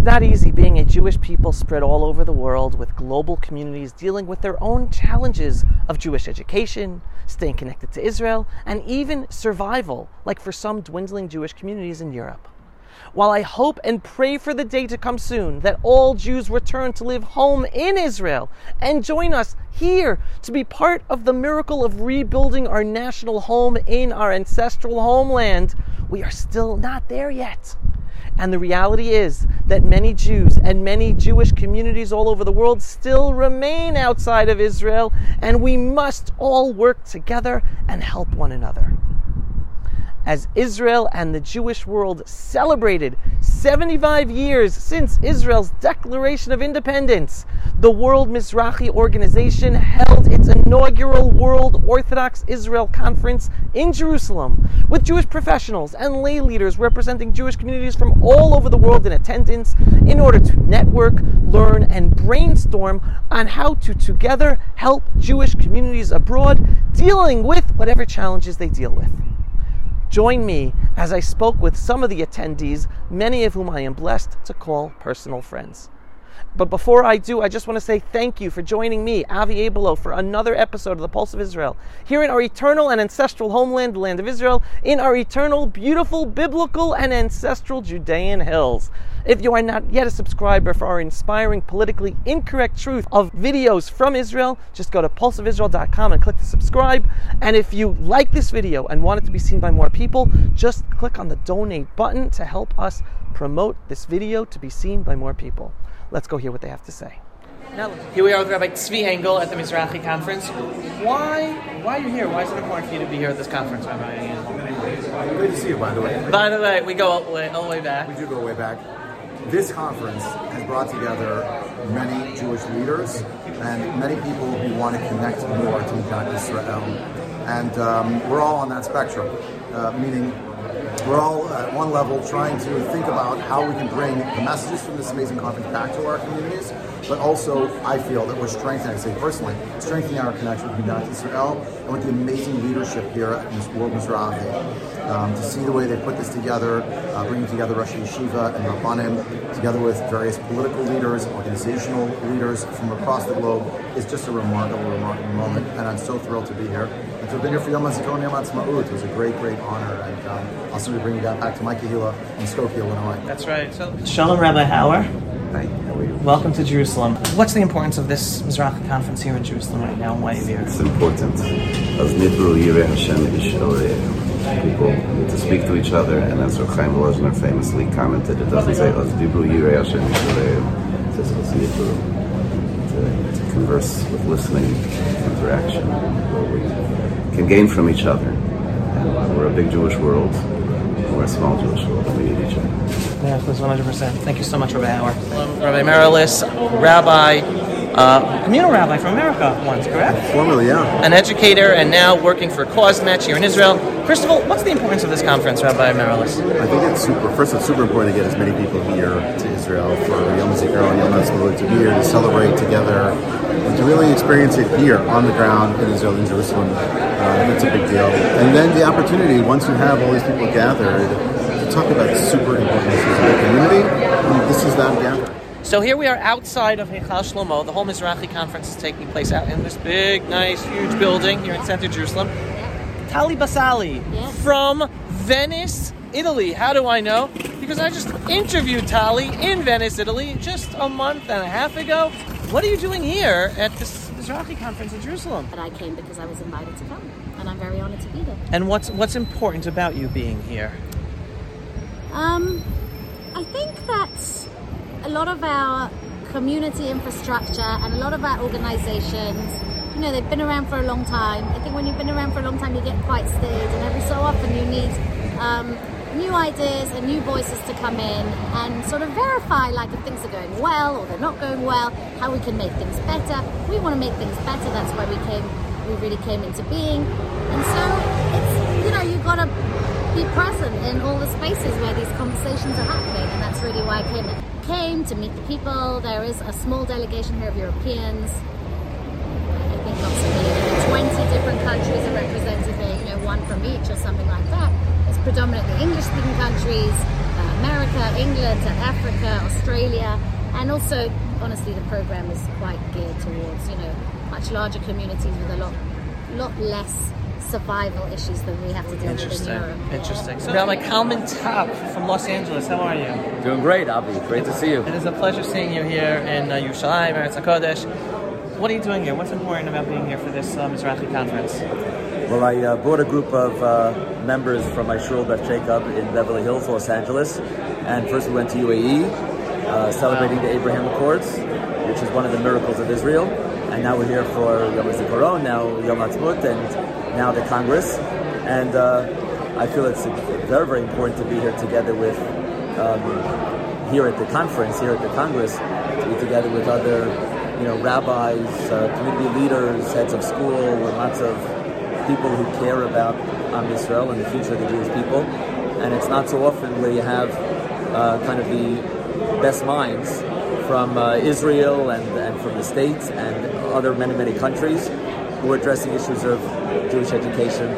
It's not easy being a Jewish people spread all over the world with global communities dealing with their own challenges of Jewish education, staying connected to Israel, and even survival, like for some dwindling Jewish communities in Europe. While I hope and pray for the day to come soon that all Jews return to live home in Israel and join us here to be part of the miracle of rebuilding our national home in our ancestral homeland, we are still not there yet. And the reality is that many Jews and many Jewish communities all over the world still remain outside of Israel, and we must all work together and help one another. As Israel and the Jewish world celebrated 75 years since Israel's declaration of independence, the World Mizrachi Organization held its inaugural World Orthodox Israel Conference in Jerusalem with Jewish professionals and lay leaders representing Jewish communities from all over the world in attendance in order to network, learn, and brainstorm on how to together help Jewish communities abroad dealing with whatever challenges they deal with. Join me as I spoke with some of the attendees, many of whom I am blessed to call personal friends. But before I do, I just want to say thank you for joining me, Avi Abelow, for another episode of the Pulse of Israel, here in our eternal and ancestral homeland, the land of Israel, in our eternal, beautiful, biblical, and ancestral Judean hills. If you are not yet a subscriber for our inspiring, politically incorrect truth of videos from Israel, just go to pulseofisrael.com and click to subscribe. And if you like this video and want it to be seen by more people, just click on the donate button to help us promote this video to be seen by more people. Let's go hear what they have to say. Now, here we are with Rabbi Tzvi Engel at the Mizrachi conference. Why, why are you here? Why is it important for you to be here at this conference, Rabbi? Good to see you, by the way. By the way, we go all the way, all the way back. We do go way back. This conference has brought together many Jewish leaders and many people who want to connect more to Mekat Israel. And um, we're all on that spectrum, uh, meaning we're all at one level trying to think about how we can bring the messages from this amazing conference back to our communities, but also I feel that we're strengthening, I say personally, strengthening our connection with Mekat Israel and with the amazing leadership here at this World Mizrachi. Um, to see the way they put this together, uh, bringing together Rosh Yeshiva and Rabbanim, together with various political leaders, organizational leaders from across the globe, is just a remarkable, remarkable moment. And I'm so thrilled to be here. And to have been here for Yom HaZikaron Yom HaTzmaut, it was a great, great honor. And um, also to bring you back to my Kahila in Skokie, Illinois. That's right. So, Shalom, Rabbi Hauer. Hi, how are you? Welcome to Jerusalem. What's the importance of this Mizrachi conference here in Jerusalem right now? and Why are you here? It's important. As Nidru Yireh Hashem Ish Eleh. People need to speak to each other, and as Chaim Lozner famously commented, it doesn't say As Dibru Yireh Hashem Ish Eleh. It says As Nidru. To, to converse with listening, interaction, where we can gain from each other. And we're a big Jewish world, we're a small Jewish world, we need each other. Yeah, that's 100%. Thank you so much, Rabbi Hauer. Rabbi Marilis, Rabbi, uh, communal rabbi from America once, correct? Formerly, yeah. An educator and now working for CauseMatch here in Israel. First of all, what's the importance of this conference, Rabbi Marilis? I think it's super. First, it's super important to get as many people here to Israel for Yom Zikaron, Yom HaZikaron, to be here to celebrate together, and to really experience it here on the ground in Israel, in Jerusalem. Uh, that's a big deal. And then the opportunity, once you have all these people gathered, to talk about super important issues in the community. This is that gathering. So here we are outside of Heichal Shlomo. The whole Mizrachi conference is taking place out in this big, nice, huge building here in Center Jerusalem. Tali Basali from Venice, Italy. How do I know? Because I just interviewed Tali in Venice, Italy, just a month and a half ago. What are you doing here at this Mizrachi conference in Jerusalem? But I came because I was invited to come, and I'm very honored to be here. And what's what's important about you being here? Um, I think that a lot of our community infrastructure and a lot of our organizations, you know, they've been around for a long time. I think when you've been around for a long time, you get quite stayed, and every so often you need um, new ideas and new voices to come in and sort of verify, like if things are going well or they're not going well, how we can make things better. We want to make things better. That's why we came. We really came into being, and so it's you know you've got to be present in all the spaces where these conversations are happening, and that's really why I came. Came to meet the people. There is a small delegation here of Europeans. I think maybe 20 different countries are represented here, you know, one from each or something like that. It's predominantly English speaking countries, uh, America, England, Africa, Australia, and also, honestly, the program is quite geared towards you know much larger communities with a lot, lot less survival issues that we have to deal with in Interesting. Europe. Interesting. So now, like Kalman Topp from Los Angeles. How are you? Doing great, Avi. Great to see you. It is a pleasure seeing you here in uh, Yerushalayim, Eretz Hakodesh. What are you doing here? What's important about being here for this uh, Mizrachi conference? Well, I uh, brought a group of uh, members from my shul Beth Jacob in Beverly Hills, Los Angeles, and first we went to UAE, uh, celebrating the Abraham Accords, which is one of the miracles of Israel, and now we're here for Yom HaZikaron, now Yom Ha'atzmaut, and now the Congress, and uh, I feel it's very, very important to be here together with, um, here at the conference, here at the Congress, to be together with other, you know, rabbis, uh, community leaders, heads of school, and lots of people who care about Israel and the future of the Jewish people. And it's not so often where you have uh, kind of the best minds from uh, Israel and, and from the States and other many, many countries who are addressing issues of Jewish education,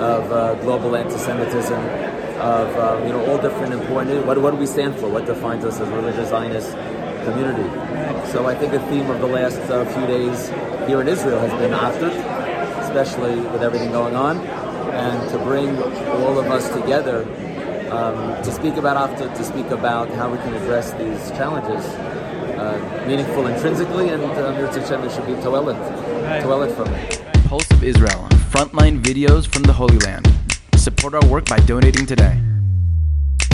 of uh, global anti-Semitism, of um, you know all different important. What, what do we stand for? What defines us as a religious Zionist community? So I think the theme of the last uh, few days here in Israel has been after, especially with everything going on, and to bring all of us together um, to speak about after, to speak about how we can address these challenges. Uh, meaningful intrinsically, and Hashem, there should be toelet, toelet from it. Pulse of Israel, frontline videos from the Holy Land. Support our work by donating today.